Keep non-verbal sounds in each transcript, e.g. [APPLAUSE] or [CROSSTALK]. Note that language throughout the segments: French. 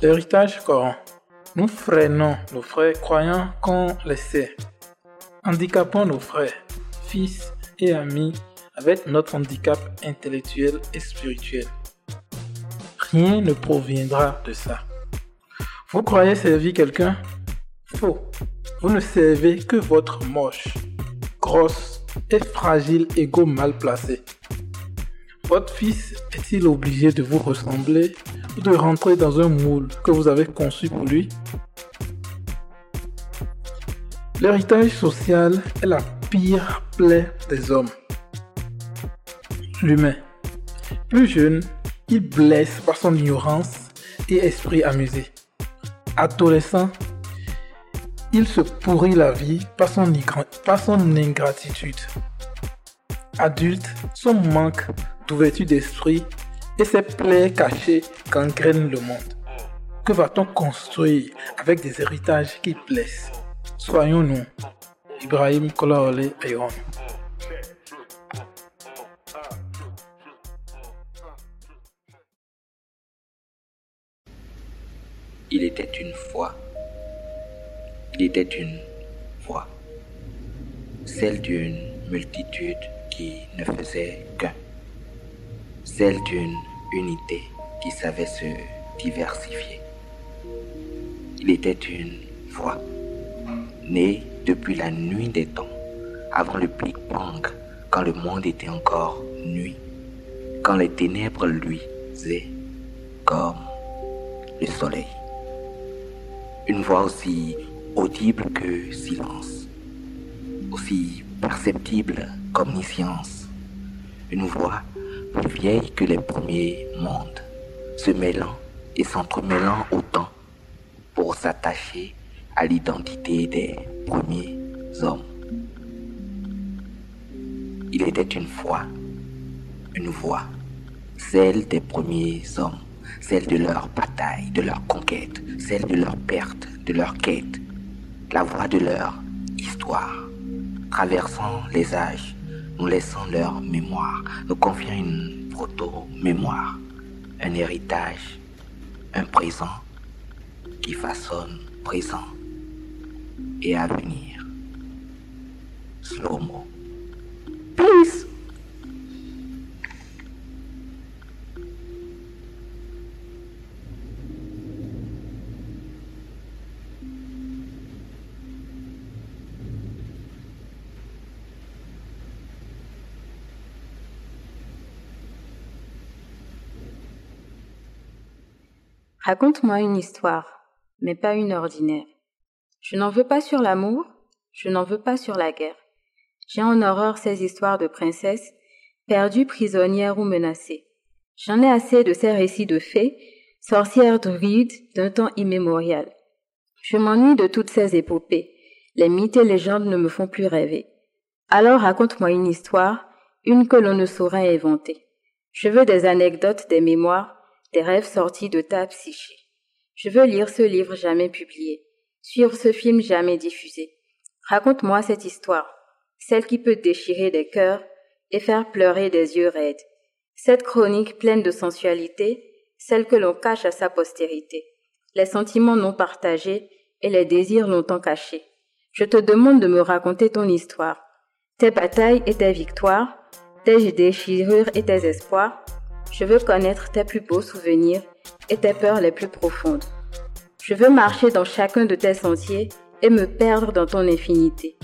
L'héritage corrompt. Nous freinons nos frères croyant qu'on les sait. Handicapons nos frères, fils et amis avec notre handicap intellectuel et spirituel. Rien ne proviendra de ça. Vous croyez servir quelqu'un? Faux. Vous ne servez que votre moche, grosse et fragile ego mal placé. Votre fils est-il obligé de vous ressembler ou de rentrer dans un moule que vous avez conçu pour lui? L'héritage social est la pire plaie des hommes. L'humain. Plus jeune, il blesse par son ignorance et esprit amusé. Adolescent, il se pourrit la vie par son, par son ingratitude. Adulte, son manque d'ouverture d'esprit et ses plaies cachées gangrènent le monde. Que va-t-on construire avec des héritages qui blessent? Soyons-nous. Ibrahim Kolaole Ayon. Il était une fois, il était une voix, celle d'une multitude qui ne faisait qu'un, celle d'une unité qui savait se diversifier. Il était une voix, née depuis la nuit des temps, avant le Big Bang, quand le monde était encore nuit, quand les ténèbres luisaient comme le soleil une voix aussi audible que silence, aussi perceptible qu'omniscience, une voix plus vieille que les premiers mondes, se mêlant et s'entremêlant autant pour s'attacher à l'identité des premiers hommes. Il était une fois une voix, celle des premiers hommes celle de leur bataille, de leur conquête, celle de leur perte, de leur quête, la voix de leur histoire, traversant les âges, nous laissant leur mémoire, nous confiant une proto-mémoire, un héritage, un présent qui façonne présent et avenir. Slow-mo. Please. Raconte-moi une histoire, mais pas une ordinaire. Je n'en veux pas sur l'amour, je n'en veux pas sur la guerre. J'ai en horreur ces histoires de princesses, perdues, prisonnières ou menacées. J'en ai assez de ces récits de fées, sorcières druides d'un temps immémorial. Je m'ennuie de toutes ces épopées. Les mythes et légendes ne me font plus rêver. Alors raconte-moi une histoire, une que l'on ne saurait inventer. Je veux des anecdotes, des mémoires, des rêves sortis de ta psyché. Je veux lire ce livre jamais publié, suivre ce film jamais diffusé. Raconte-moi cette histoire, celle qui peut déchirer des cœurs et faire pleurer des yeux raides. Cette chronique pleine de sensualité, celle que l'on cache à sa postérité. Les sentiments non partagés et les désirs longtemps cachés. Je te demande de me raconter ton histoire, tes batailles et tes victoires, tes déchirures et tes espoirs, je veux connaître tes plus beaux souvenirs et tes peurs les plus profondes. Je veux marcher dans chacun de tes sentiers et me perdre dans ton infinité.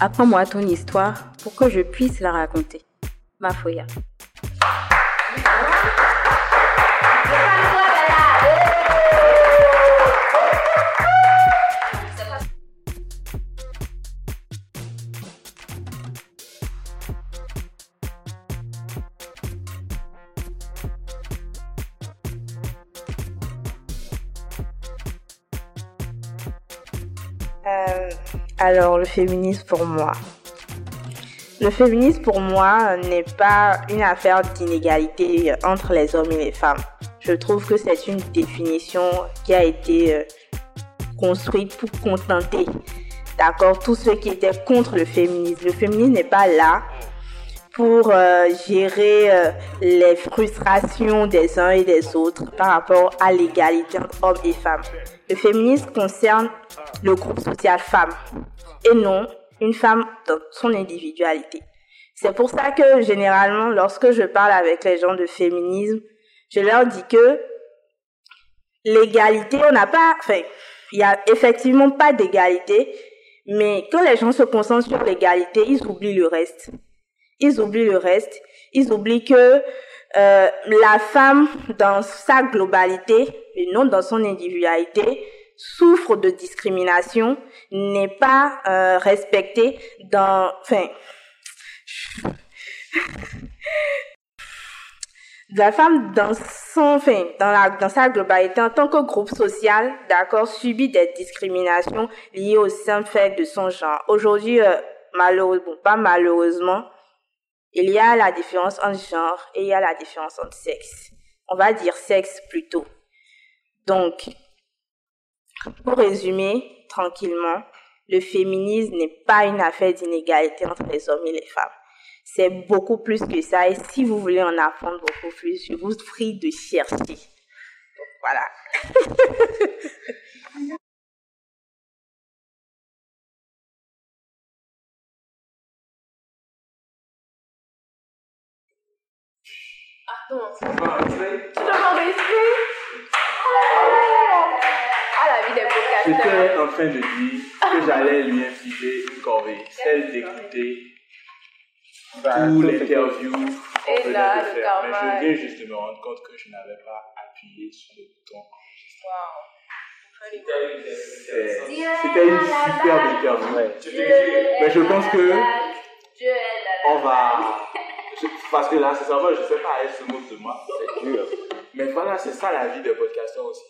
Apprends-moi ton histoire pour que je puisse la raconter. Ma alors, le féminisme pour moi. Le féminisme pour moi n'est pas une affaire d'inégalité entre les hommes et les femmes. Je trouve que c'est une définition qui a été euh, construite pour contenter, d'accord, tous ceux qui étaient contre le féminisme. Le féminisme n'est pas là pour euh, gérer euh, les frustrations des uns et des autres par rapport à l'égalité entre hommes et femmes. Le féminisme concerne le groupe social femme et non une femme dans son individualité. C'est pour ça que généralement, lorsque je parle avec les gens de féminisme, je leur dis que l'égalité, on n'a pas, enfin, il y a effectivement pas d'égalité, mais quand les gens se concentrent sur l'égalité, ils oublient le reste. Ils oublient le reste. Ils oublient que euh, la femme, dans sa globalité et non dans son individualité, souffre de discrimination, n'est pas euh, respectée dans, enfin, la femme dans son, enfin, dans la, dans sa globalité en tant que groupe social, d'accord, subit des discriminations liées au simple fait de son genre. Aujourd'hui, euh, malheureusement, pas malheureusement, il y a la différence entre genre et il y a la différence entre sexe. On va dire sexe plutôt. Donc, pour résumer tranquillement, le féminisme n'est pas une affaire d'inégalité entre les hommes et les femmes. C'est beaucoup plus que ça. Et si vous voulez en apprendre beaucoup plus, je vous prie de chercher. Donc, voilà. [LAUGHS] Attends, tu peux m'enregistrer Ah, la vie des podcasteurs. J'étais en train de dire que j'allais lui infiler une corvée, celle d'écouter tout l'interview qu'on Et venait là, de le faire. karma. Mais je viens juste de me rendre compte que je n'avais pas appuyé sur le bouton. C'est- C'était une superbe interview. Mais je pense que on va. Parce que là, sincèrement, je ne sais pas, elle se moque de moi. C'est dur. Mais voilà, c'est ça la vie des podcasteurs aussi.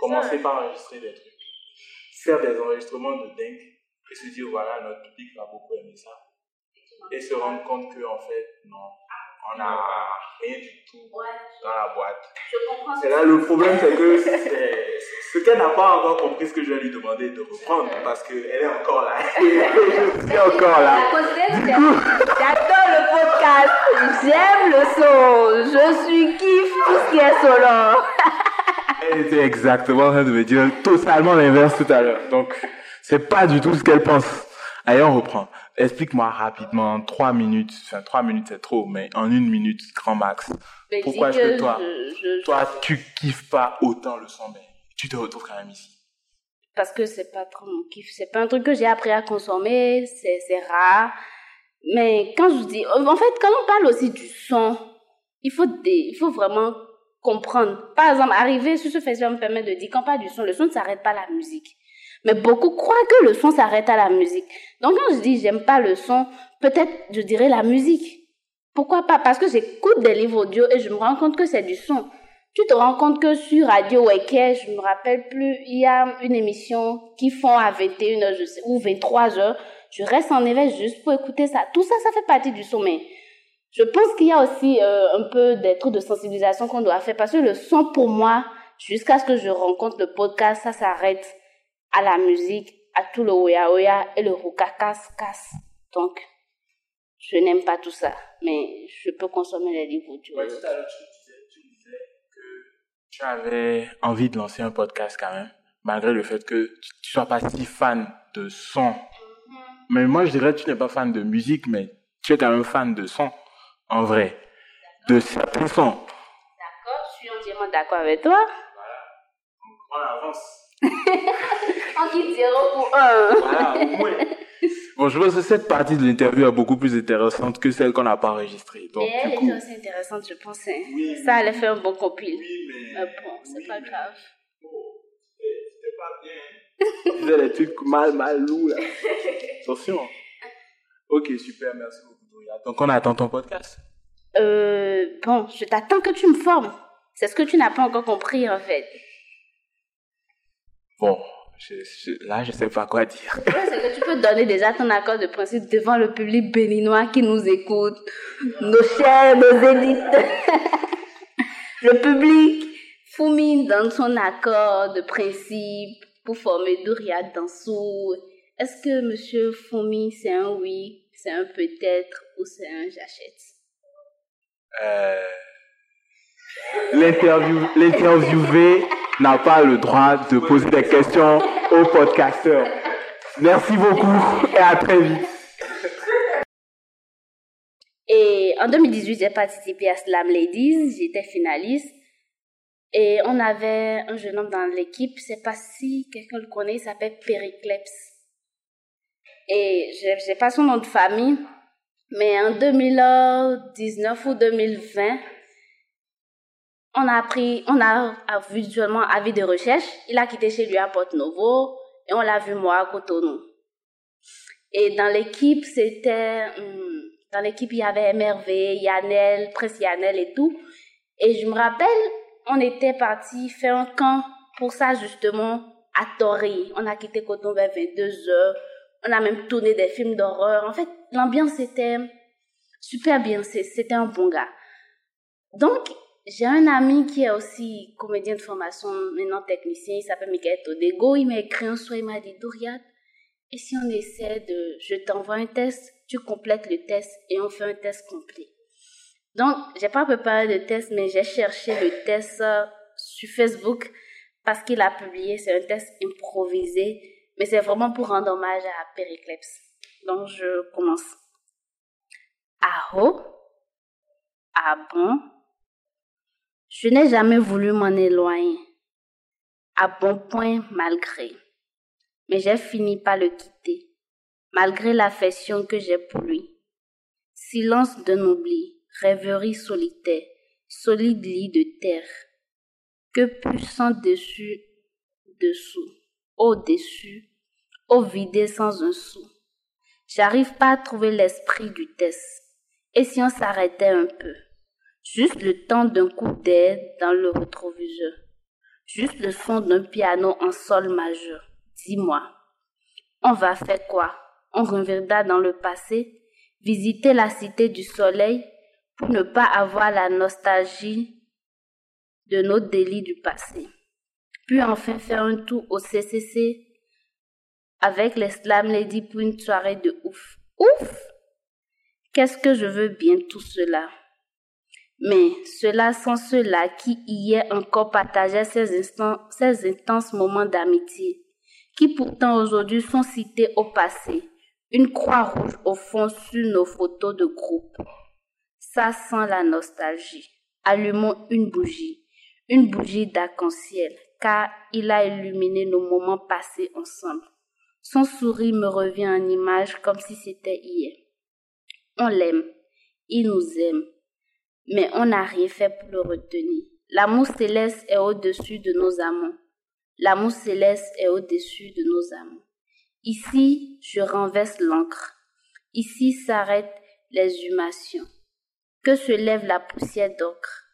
Commencer par enregistrer des trucs, faire des enregistrements de dingue et se dire voilà, notre public va beaucoup aimer ça. Et se rendre compte que en fait, non, on n'a rien du tout dans la boîte. Et là, le problème, c'est que c'est ce qu'elle n'a pas encore compris, ce que je vais lui demander de reprendre parce qu'elle est encore là. [LAUGHS] je suis encore là. J'adore le podcast. J'aime le son. Je suis kiff tout ce qui est sonore. Elle était exactement en train de me dire totalement l'inverse tout à l'heure. Donc, c'est pas du tout ce qu'elle pense. Allez, on reprend. Explique-moi rapidement, trois minutes, enfin, trois minutes c'est trop, mais en une minute, grand max. Mais Pourquoi est-ce que toi, je- je- toi, tu kiffes pas autant le son, mais tu te retrouves quand même ici? parce que c'est pas trop mon kiff. C'est pas un truc que j'ai appris à consommer, c'est, c'est rare. Mais quand je dis, en fait, quand on parle aussi du son, il faut, des, il faut vraiment comprendre. Par exemple, arriver sur ce festival me permet de dire, quand on parle du son, le son ne s'arrête pas à la musique. Mais beaucoup croient que le son s'arrête à la musique. Donc quand je dis j'aime pas le son, peut-être je dirais la musique. Pourquoi pas? Parce que j'écoute des livres audio et je me rends compte que c'est du son. Tu te rends compte que sur Radio Weke, je me rappelle plus, il y a une émission qui font à 21h je sais, ou 23h. Je reste en éveil juste pour écouter ça. Tout ça, ça fait partie du son. Mais je pense qu'il y a aussi euh, un peu des trucs de sensibilisation qu'on doit faire. Parce que le son, pour moi, jusqu'à ce que je rencontre le podcast, ça s'arrête à la musique, à tout le oya oya et le roukakas casse. Donc, je n'aime pas tout ça. Mais je peux consommer les livres audio. Ouais, tout à l'heure, tu disais, tu disais que tu avais envie de lancer un podcast quand même, malgré le fait que tu tu sois pas si fan de son. Mais moi, je dirais que tu n'es pas fan de musique, mais tu es quand même fan de son, en vrai. De certains sons. D'accord, je suis entièrement d'accord avec toi. On avance. [LAUGHS] Voilà. [LAUGHS] Bon, je pense que cette partie de l'interview est beaucoup plus intéressante que celle qu'on n'a pas enregistrée. Donc, Mais elle coup, était aussi intéressante, je pense. hein. Oui, Ça allait faire un bon compil. oui, mais... Mais bon, c'est oui, pas mais- grave. Bon, c'était pas bien. Tu faisais des trucs mal, mal lourds, là. [LAUGHS] Attention. Ok, super, merci beaucoup, Doria. Donc, on attend ton podcast. Euh, bon, je t'attends que tu me formes. C'est ce que tu n'as pas encore compris, en fait. Bon, je, je- là, je sais pas quoi dire. Ouais, c'est que tu peux donner déjà ton accord de principe devant le public béninois qui nous écoute, nos chers, nos élites. [LAUGHS] le public, Foumi donne son accord de principe pour former Doria Dansou. Est-ce que Monsieur Foumi, c'est un oui c'est un peut-être ou c'est un j'achète? Euh, l'interview- L'interviewé n'a pas le droit de poser des questions au podcasteur. Merci beaucoup et à très vite. Et en 2018, j'ai participé à Slam Ladies, j'étais finaliste. Et on avait un jeune homme dans l'équipe, je sais pas si quelqu'un le connaît, il s'appelle Péricleps. Et j'ai j'ai pas son nom de famille, mais en 2019 ou 2020, on a appris, on a visuellement avis de recherche. Il a quitté chez lui à Porto Novo et on l'a vu moi à Cotonou. Et dans l'équipe, c'était, hum, dans l'équipe, il y avait MRV, Yannel, Prince Yannel et tout. Et je me rappelle, on était parti faire un camp pour ça justement à Toré. On a quitté Cotonou vers 22 heures. On a même tourné des films d'horreur. En fait, l'ambiance était super bien. C'était un bon gars. Donc, j'ai un ami qui est aussi comédien de formation, maintenant technicien, il s'appelle Michael Todego. Il m'a écrit un soir, il m'a dit, Dorian, et si on essaie de, je t'envoie un test, tu complètes le test et on fait un test complet. Donc, j'ai pas préparé de test, mais j'ai cherché le test euh, sur Facebook parce qu'il a publié, c'est un test improvisé, mais c'est vraiment pour rendre hommage à Péricleps. Donc, je commence. Ah oh? Ah bon? Je n'ai jamais voulu m'en éloigner. À bon point malgré. Mais j'ai fini par le quitter, malgré l'affection que j'ai pour lui. Silence d'un oubli, rêverie solitaire, solide lit de terre. Que puissant dessus, dessous, au-dessus, au vidé sans un sou. J'arrive pas à trouver l'esprit du test. Et si on s'arrêtait un peu? Juste le temps d'un coup d'air dans le rétroviseur. Juste le son d'un piano en sol majeur. Dis-moi, on va faire quoi? On reviendra dans le passé, visiter la cité du soleil pour ne pas avoir la nostalgie de nos délits du passé? Puis enfin faire un tour au CCC avec les Slam Lady pour une soirée de ouf. Ouf Qu'est-ce que je veux bien tout cela? Mais cela sans ceux-là qui hier encore partageaient ces, instants, ces intenses moments d'amitié, qui pourtant aujourd'hui sont cités au passé, une croix rouge au fond sur nos photos de groupe. Ça sent la nostalgie. Allumons une bougie, une bougie d'arc-en-ciel, car il a illuminé nos moments passés ensemble. Son sourire me revient en image comme si c'était hier. On l'aime, il nous aime, mais on n'a rien fait pour le retenir. L'amour céleste est au-dessus de nos amants. L'amour céleste est au-dessus de nos amants. Ici, je renverse l'encre. Ici s'arrêtent les humations. Que se lève la poussière d'ocre.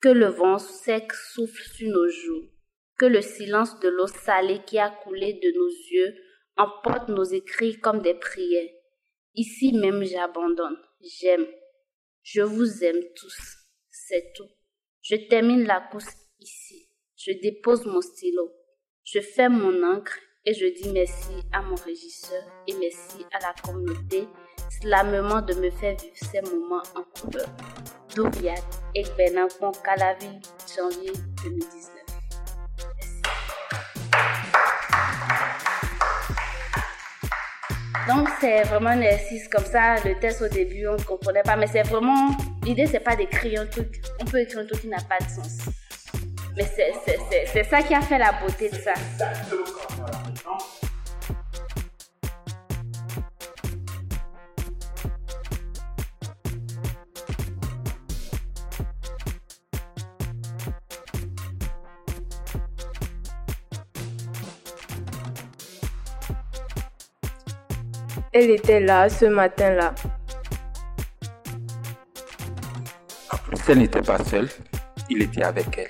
Que le vent sec souffle sur nos joues. Que le silence de l'eau salée qui a coulé de nos yeux emporte nos écrits comme des prières. Ici même j'abandonne. J'aime. Je vous aime tous. C'est tout. Je termine la course ici. Je dépose mon stylo. Je fais mon encre et je dis merci à mon régisseur et merci à la communauté slamement de me faire vivre ces moments en couleur. Douriat et Benankon Calavi, janvier 2019. Donc c'est vraiment un exercice comme ça. Le test au début, on ne comprenait pas, mais c'est vraiment l'idée, c'est pas d'écrire un truc. On peut écrire un truc qui n'a pas de sens. Mais c'est- ça qui a fait la beauté de ça. Elle était là ce matin-là. En plus, elle n'était pas seule, il était avec elle.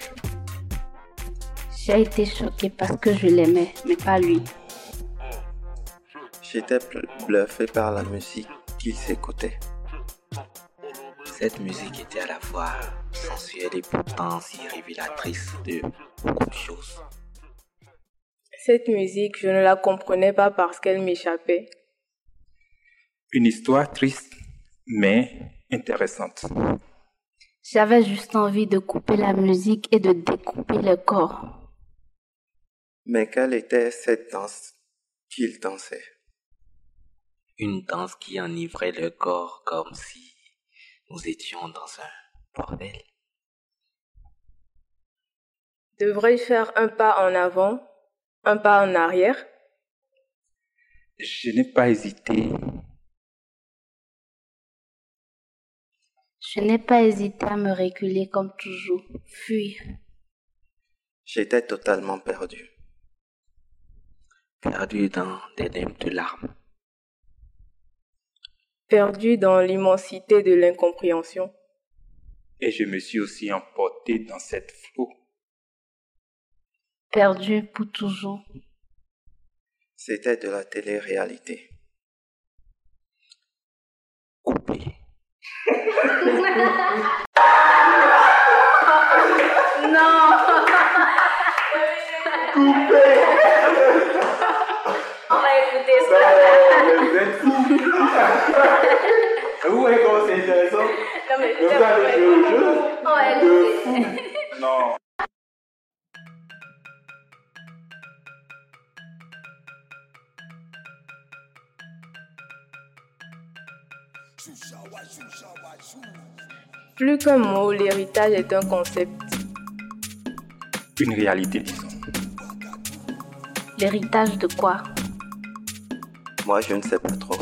J'ai été choquée parce que je l'aimais, mais pas lui. J'étais bluffé par la musique qu'il s'écoutait. Cette musique était à la fois sensuelle et pourtant si révélatrice de beaucoup de choses. Cette musique, je ne la comprenais pas parce qu'elle m'échappait. Une histoire triste, mais intéressante. J'avais juste envie de couper la musique et de découper le corps. Mais quelle était cette danse qu'il dansait? Une danse qui enivrait le corps comme si nous étions dans un bordel. Devrais-je faire un pas en avant, un pas en arrière? Je n'ai pas hésité. Je n'ai pas hésité à me reculer comme toujours, fuir. J'étais totalement perdu. Perdu dans des limbes de larmes. Perdu dans l'immensité de l'incompréhension. Et je me suis aussi emporté dans cette flot. Perdu pour toujours. C'était de la télé-réalité. Non On va écouter ça. Vous êtes fous. Vous voyez comment c'est intéressant Non, mais Le gars de jeu, jeu. On va écouter. Non. Plus qu'un mot, l'héritage est un concept. Une réalité, disons. L'héritage de quoi? Moi, je ne sais pas trop.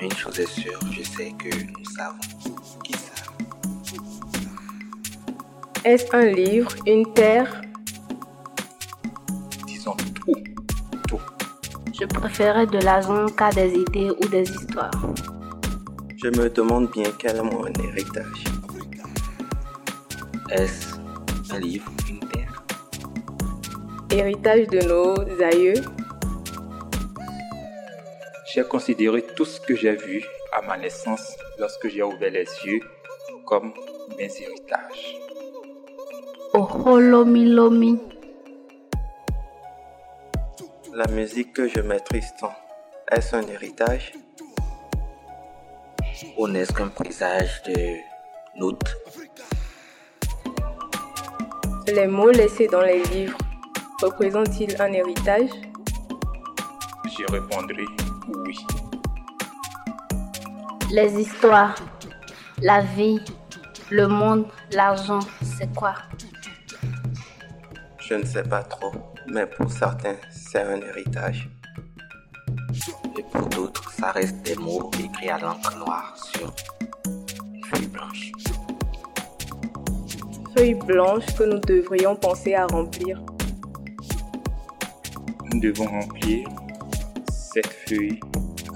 Une chose est sûre, je sais que nous savons qui savent. Est-ce un livre, une terre? Disons tout. Tout. Je préférais de l'argent qu'à des idées ou des histoires. Je me demande bien quel est mon héritage. Est-ce un livre, une terre Héritage de nos aïeux J'ai considéré tout ce que j'ai vu à ma naissance lorsque j'ai ouvert les yeux comme mes héritages. Oh, oh, lomi, lomi. La musique que je maîtrise tant, est-ce un héritage? Ou n'est-ce qu'un présage de notre Les mots laissés dans les livres représentent-ils un héritage? Je répondrai oui. Les histoires, la vie, le monde, l'argent, c'est quoi? Je ne sais pas trop, mais pour certains, c'est un héritage. Et pour d'autres, ça reste des mots écrits à l'encre noire sur une feuille blanche. Feuille blanche que nous devrions penser à remplir. Nous devons remplir cette feuille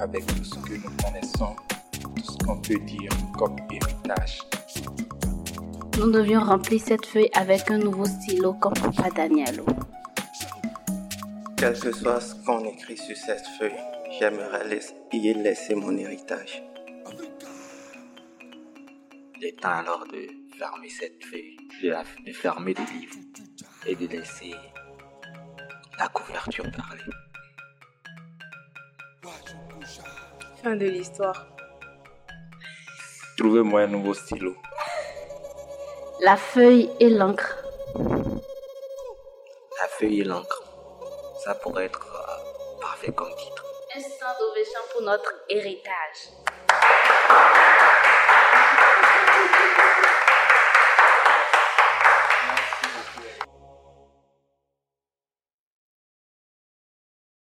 avec tout ce que nous connaissons, tout ce qu'on peut dire comme héritage. Nous devions remplir cette feuille avec un nouveau stylo comme Papa Danielo. Quel que soit ce qu'on écrit sur cette feuille, j'aimerais y laisser mon héritage. Il est temps alors de fermer cette feuille, de, fermer le livre et de laisser la couverture parler. Fin de l'histoire. Trouvez-moi un nouveau stylo. La feuille et l'encre. La feuille et l'encre, ça pourrait être euh, parfait comme pour notre héritage.